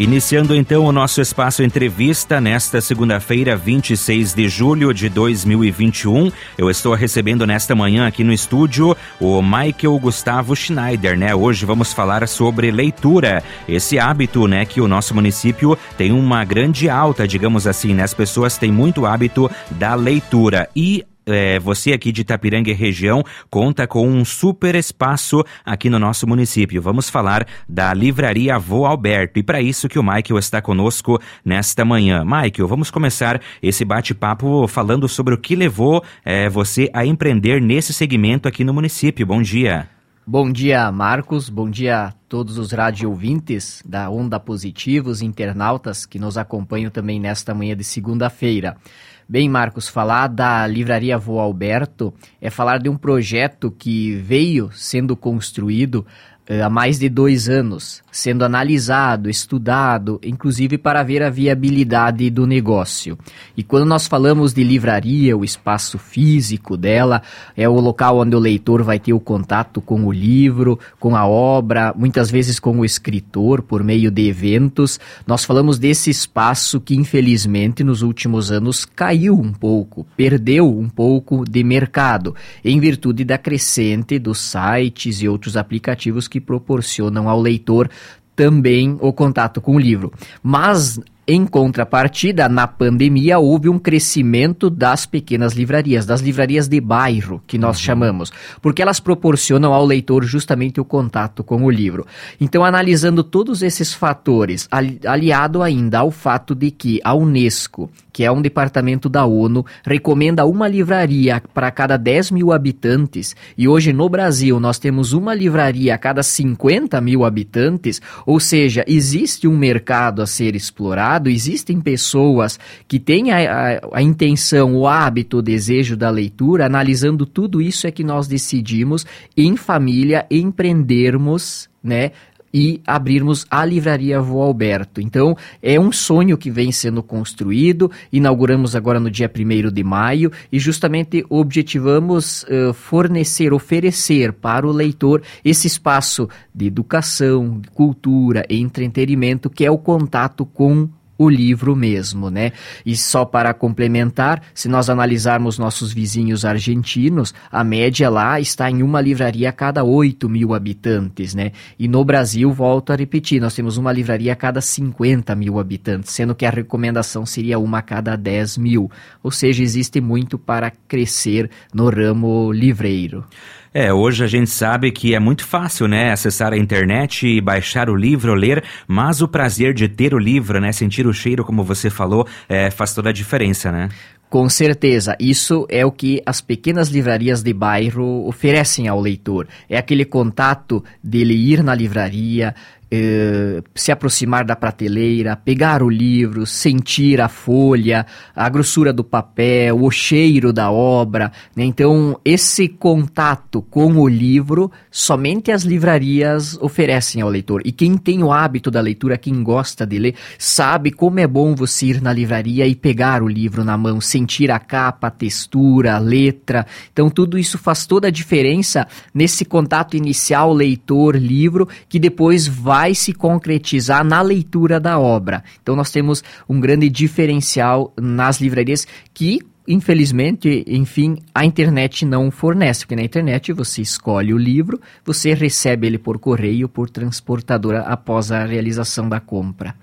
Iniciando então o nosso espaço entrevista nesta segunda-feira, 26 de julho de 2021. Eu estou recebendo nesta manhã aqui no estúdio o Michael Gustavo Schneider, né? Hoje vamos falar sobre leitura, esse hábito, né, que o nosso município tem uma grande alta, digamos assim, né? As pessoas têm muito hábito da leitura e é, você aqui de Itapiranga região conta com um super espaço aqui no nosso município. Vamos falar da Livraria Avô Alberto e para isso que o Michael está conosco nesta manhã. Michael, vamos começar esse bate-papo falando sobre o que levou é, você a empreender nesse segmento aqui no município. Bom dia. Bom dia, Marcos. Bom dia a todos os rádio ouvintes da Onda Positivos, internautas que nos acompanham também nesta manhã de segunda-feira. Bem, Marcos, falar da Livraria Vô Alberto é falar de um projeto que veio sendo construído há mais de dois anos sendo analisado, estudado, inclusive para ver a viabilidade do negócio. E quando nós falamos de livraria, o espaço físico dela é o local onde o leitor vai ter o contato com o livro, com a obra, muitas vezes com o escritor por meio de eventos. Nós falamos desse espaço que infelizmente nos últimos anos caiu um pouco, perdeu um pouco de mercado, em virtude da crescente dos sites e outros aplicativos que proporcionam ao leitor também o contato com o livro. Mas em contrapartida, na pandemia houve um crescimento das pequenas livrarias, das livrarias de bairro, que nós uhum. chamamos, porque elas proporcionam ao leitor justamente o contato com o livro. Então, analisando todos esses fatores, aliado ainda ao fato de que a Unesco, que é um departamento da ONU, recomenda uma livraria para cada 10 mil habitantes, e hoje no Brasil nós temos uma livraria a cada 50 mil habitantes, ou seja, existe um mercado a ser explorado existem pessoas que têm a, a, a intenção, o hábito, o desejo da leitura, analisando tudo isso é que nós decidimos, em família, empreendermos, né? E abrirmos a livraria Vô Alberto. Então, é um sonho que vem sendo construído, inauguramos agora no dia 1 de maio e justamente objetivamos uh, fornecer, oferecer para o leitor esse espaço de educação, de cultura, entretenimento, que é o contato com o livro mesmo, né? E só para complementar, se nós analisarmos nossos vizinhos argentinos, a média lá está em uma livraria a cada 8 mil habitantes, né? E no Brasil, volto a repetir, nós temos uma livraria a cada 50 mil habitantes, sendo que a recomendação seria uma a cada 10 mil. Ou seja, existe muito para crescer no ramo livreiro. É, hoje a gente sabe que é muito fácil, né, acessar a internet e baixar o livro, ler, mas o prazer de ter o livro, né, sentir o cheiro, como você falou, é, faz toda a diferença, né? Com certeza, isso é o que as pequenas livrarias de bairro oferecem ao leitor. É aquele contato dele ir na livraria, eh, se aproximar da prateleira, pegar o livro, sentir a folha, a grossura do papel, o cheiro da obra. Né? Então, esse contato com o livro, somente as livrarias oferecem ao leitor. E quem tem o hábito da leitura, quem gosta de ler, sabe como é bom você ir na livraria e pegar o livro na mão, sentir a capa, a textura, a letra. Então, tudo isso faz toda a diferença nesse contato inicial leitor-livro, que depois vai vai se concretizar na leitura da obra. Então nós temos um grande diferencial nas livrarias que infelizmente, enfim, a internet não fornece, porque na internet você escolhe o livro, você recebe ele por correio, por transportadora após a realização da compra.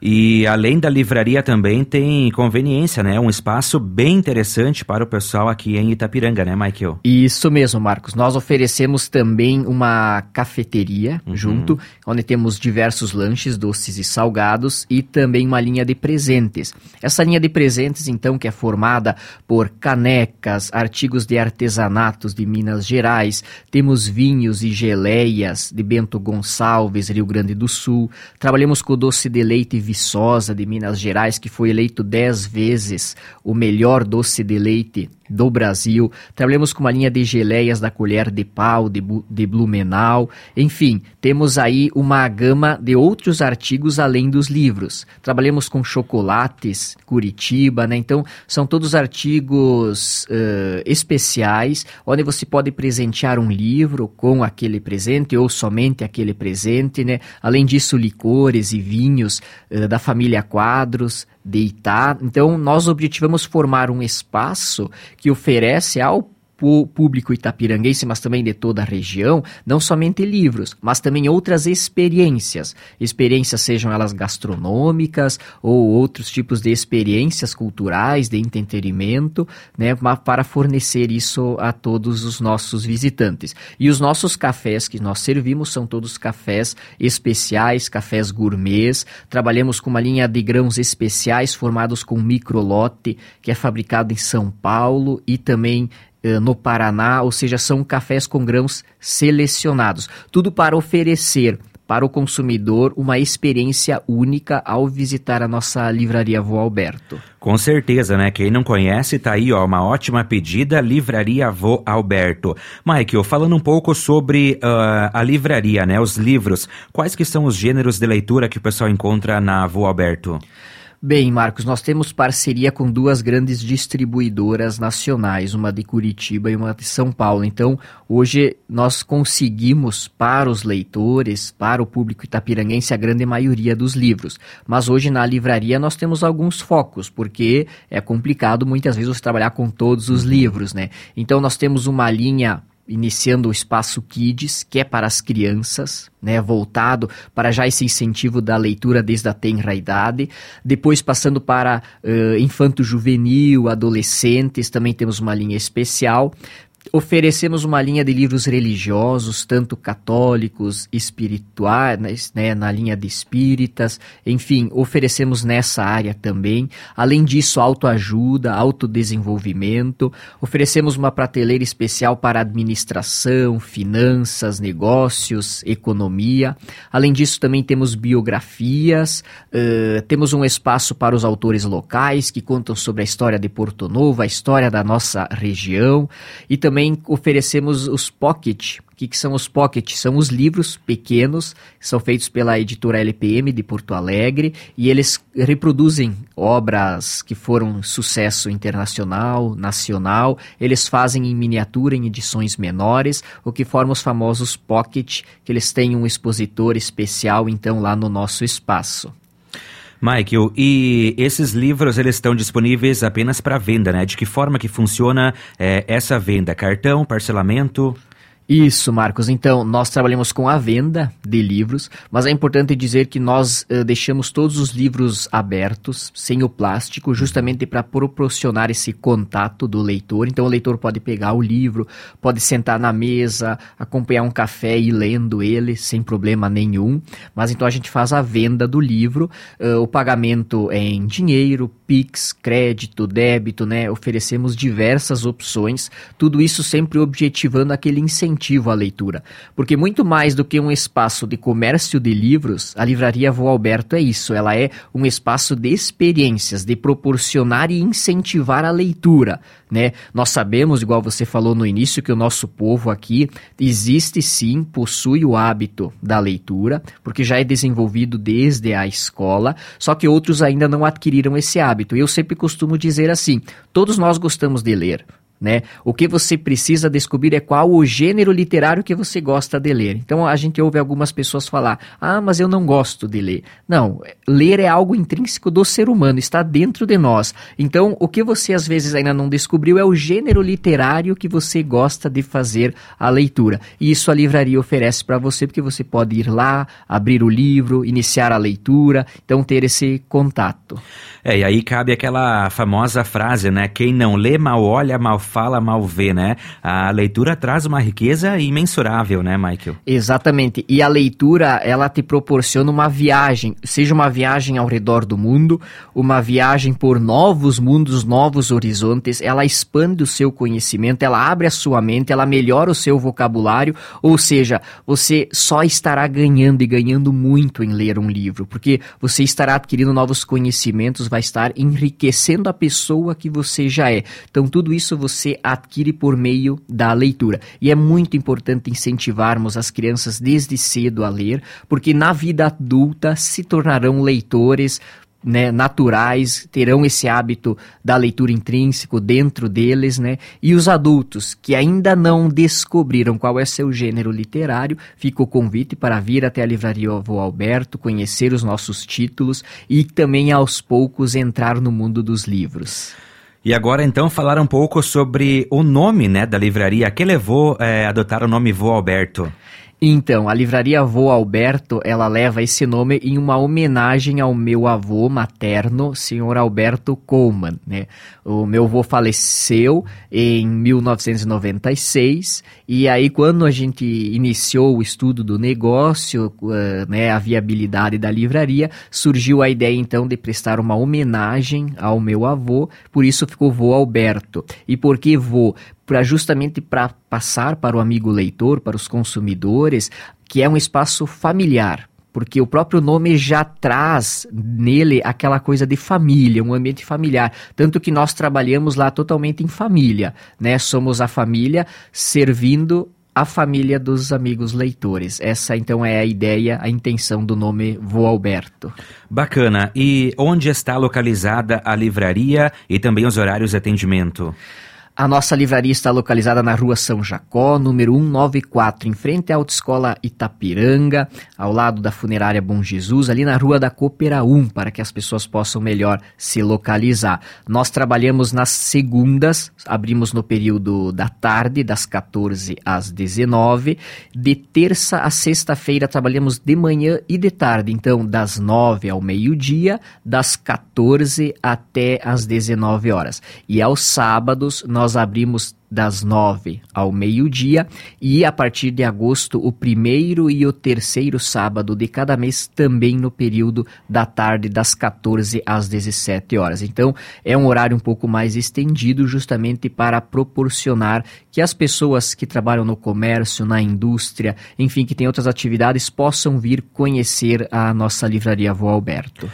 E além da livraria também tem conveniência, né? Um espaço bem interessante para o pessoal aqui em Itapiranga, né, Michael? Isso mesmo, Marcos. Nós oferecemos também uma cafeteria uhum. junto, onde temos diversos lanches, doces e salgados e também uma linha de presentes. Essa linha de presentes, então, que é formada por canecas, artigos de artesanatos de Minas Gerais, temos vinhos e geleias de Bento Gonçalves, Rio Grande do Sul. Trabalhamos com doce de leite Viçosa, de Minas Gerais, que foi eleito dez vezes o melhor doce de leite do Brasil. Trabalhamos com uma linha de geleias da colher de pau, de, de Blumenau. Enfim, temos aí uma gama de outros artigos além dos livros. Trabalhamos com chocolates, Curitiba, né? Então, são todos artigos uh, especiais, onde você pode presentear um livro com aquele presente ou somente aquele presente, né? Além disso, licores e vinhos uh, da família Quadros, deitar. Então, nós objetivamos formar um espaço que oferece ao público itapiranguense, mas também de toda a região, não somente livros, mas também outras experiências. Experiências sejam elas gastronômicas ou outros tipos de experiências culturais, de entretenimento, né, para fornecer isso a todos os nossos visitantes. E os nossos cafés que nós servimos são todos cafés especiais, cafés gourmets. Trabalhamos com uma linha de grãos especiais formados com microlote, que é fabricado em São Paulo e também eh, no Paraná, ou seja, são cafés com grãos selecionados. Tudo para oferecer para o consumidor uma experiência única ao visitar a nossa livraria Vô Alberto. Com certeza, né? Quem não conhece, tá aí, ó, uma ótima pedida, Livraria Vô Alberto. Michael, falando um pouco sobre uh, a livraria, né? Os livros, quais que são os gêneros de leitura que o pessoal encontra na Vô Alberto? Bem, Marcos, nós temos parceria com duas grandes distribuidoras nacionais, uma de Curitiba e uma de São Paulo. Então, hoje nós conseguimos para os leitores, para o público itapiranguense, a grande maioria dos livros. Mas hoje na livraria nós temos alguns focos, porque é complicado muitas vezes você trabalhar com todos os livros, né? Então, nós temos uma linha iniciando o espaço Kids, que é para as crianças, né, voltado para já esse incentivo da leitura desde a tenra idade. Depois passando para uh, infanto-juvenil, adolescentes, também temos uma linha especial. Oferecemos uma linha de livros religiosos, tanto católicos, espirituais, né, na linha de espíritas, enfim, oferecemos nessa área também. Além disso, autoajuda, autodesenvolvimento. Oferecemos uma prateleira especial para administração, finanças, negócios, economia. Além disso, também temos biografias, uh, temos um espaço para os autores locais que contam sobre a história de Porto Novo, a história da nossa região e também também oferecemos os pocket. O que, que são os pocket? São os livros pequenos, são feitos pela editora LPM de Porto Alegre e eles reproduzem obras que foram sucesso internacional, nacional. Eles fazem em miniatura, em edições menores, o que forma os famosos pocket, que eles têm um expositor especial então lá no nosso espaço. Michael, e esses livros eles estão disponíveis apenas para venda, né? De que forma que funciona é, essa venda? Cartão, parcelamento? Isso, Marcos. Então, nós trabalhamos com a venda de livros, mas é importante dizer que nós uh, deixamos todos os livros abertos, sem o plástico, justamente para proporcionar esse contato do leitor. Então, o leitor pode pegar o livro, pode sentar na mesa, acompanhar um café e ir lendo ele sem problema nenhum. Mas então a gente faz a venda do livro, uh, o pagamento é em dinheiro, Pix, crédito, débito, né? Oferecemos diversas opções, tudo isso sempre objetivando aquele incentivo à leitura. Porque muito mais do que um espaço de comércio de livros, a livraria Vô Alberto é isso. Ela é um espaço de experiências, de proporcionar e incentivar a leitura. Né? Nós sabemos, igual você falou no início, que o nosso povo aqui existe sim, possui o hábito da leitura, porque já é desenvolvido desde a escola, só que outros ainda não adquiriram esse hábito. Eu sempre costumo dizer assim: todos nós gostamos de ler. Né? O que você precisa descobrir é qual o gênero literário que você gosta de ler. Então a gente ouve algumas pessoas falar: "Ah, mas eu não gosto de ler". Não, ler é algo intrínseco do ser humano, está dentro de nós. Então, o que você às vezes ainda não descobriu é o gênero literário que você gosta de fazer a leitura. E isso a livraria oferece para você porque você pode ir lá, abrir o livro, iniciar a leitura, então ter esse contato. É, e aí cabe aquela famosa frase, né? Quem não lê mal olha, mal fala, mal vê, né? A leitura traz uma riqueza imensurável, né, Michael? Exatamente. E a leitura, ela te proporciona uma viagem, seja uma viagem ao redor do mundo, uma viagem por novos mundos, novos horizontes, ela expande o seu conhecimento, ela abre a sua mente, ela melhora o seu vocabulário, ou seja, você só estará ganhando e ganhando muito em ler um livro, porque você estará adquirindo novos conhecimentos, vai estar enriquecendo a pessoa que você já é. Então, tudo isso você adquire por meio da leitura. E é muito importante incentivarmos as crianças desde cedo a ler, porque na vida adulta se tornarão leitores né, naturais, terão esse hábito da leitura intrínseco dentro deles, né? E os adultos que ainda não descobriram qual é seu gênero literário, fica o convite para vir até a livraria Avô Alberto, conhecer os nossos títulos e também aos poucos entrar no mundo dos livros. E agora então falar um pouco sobre o nome, né, da livraria. que levou é, a adotar o nome Vô Alberto? Então, a livraria Avô Alberto, ela leva esse nome em uma homenagem ao meu avô materno, senhor Alberto Coleman, né? O meu avô faleceu em 1996 e aí quando a gente iniciou o estudo do negócio, uh, né, a viabilidade da livraria, surgiu a ideia então de prestar uma homenagem ao meu avô, por isso ficou Vô Alberto. E por que vô? Para justamente para passar para o amigo leitor, para os consumidores, que é um espaço familiar, porque o próprio nome já traz nele aquela coisa de família, um ambiente familiar, tanto que nós trabalhamos lá totalmente em família, né? Somos a família servindo a família dos amigos leitores. Essa então é a ideia, a intenção do nome Vô Alberto. Bacana. E onde está localizada a livraria e também os horários de atendimento? A nossa livraria está localizada na rua São Jacó, número 194, em frente à Autoescola Itapiranga, ao lado da funerária Bom Jesus, ali na rua da Coopera 1, para que as pessoas possam melhor se localizar. Nós trabalhamos nas segundas, abrimos no período da tarde, das 14 às 19. De terça a sexta-feira trabalhamos de manhã e de tarde, então das 9 ao meio-dia, das 14 até às 19 horas. E aos sábados nós nós abrimos das nove ao meio-dia e a partir de agosto o primeiro e o terceiro sábado de cada mês também no período da tarde das 14 às 17 horas. Então é um horário um pouco mais estendido justamente para proporcionar que as pessoas que trabalham no comércio, na indústria, enfim, que têm outras atividades possam vir conhecer a nossa livraria Vô Alberto.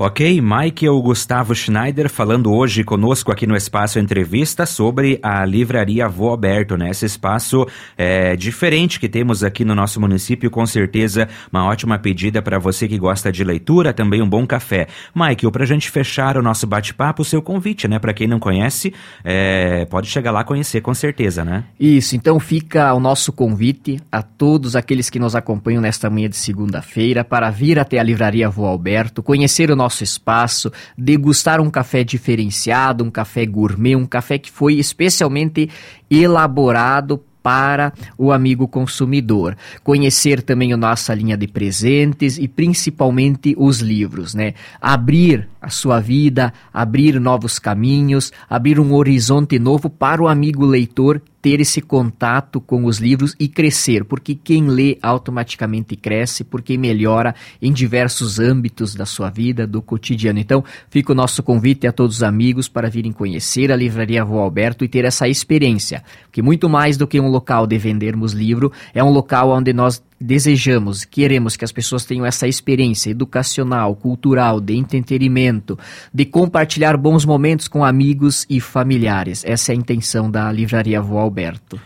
Ok, Michael Gustavo Schneider falando hoje conosco aqui no Espaço Entrevista sobre a Livraria Avô Alberto, né? Esse espaço é, diferente que temos aqui no nosso município, com certeza uma ótima pedida para você que gosta de leitura, também um bom café. Michael, para a gente fechar o nosso bate-papo, o seu convite, né? Para quem não conhece, é, pode chegar lá conhecer com certeza, né? Isso, então fica o nosso convite a todos aqueles que nos acompanham nesta manhã de segunda-feira para vir até a Livraria Avô Alberto, conhecer o nosso nosso espaço, degustar um café diferenciado, um café gourmet, um café que foi especialmente elaborado para o amigo consumidor. Conhecer também a nossa linha de presentes e principalmente os livros, né? Abrir a sua vida, abrir novos caminhos, abrir um horizonte novo para o amigo leitor ter esse contato com os livros e crescer, porque quem lê automaticamente cresce, porque melhora em diversos âmbitos da sua vida, do cotidiano. Então, fica o nosso convite a todos os amigos para virem conhecer a Livraria Rua Alberto e ter essa experiência, que muito mais do que um local de vendermos livro, é um local onde nós desejamos, queremos que as pessoas tenham essa experiência educacional, cultural, de entretenimento, de compartilhar bons momentos com amigos e familiares. Essa é a intenção da Livraria Vô Alberto.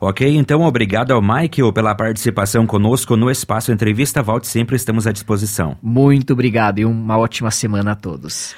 Ok, então obrigado ao Michael pela participação conosco no Espaço Entrevista. Volte sempre, estamos à disposição. Muito obrigado e uma ótima semana a todos.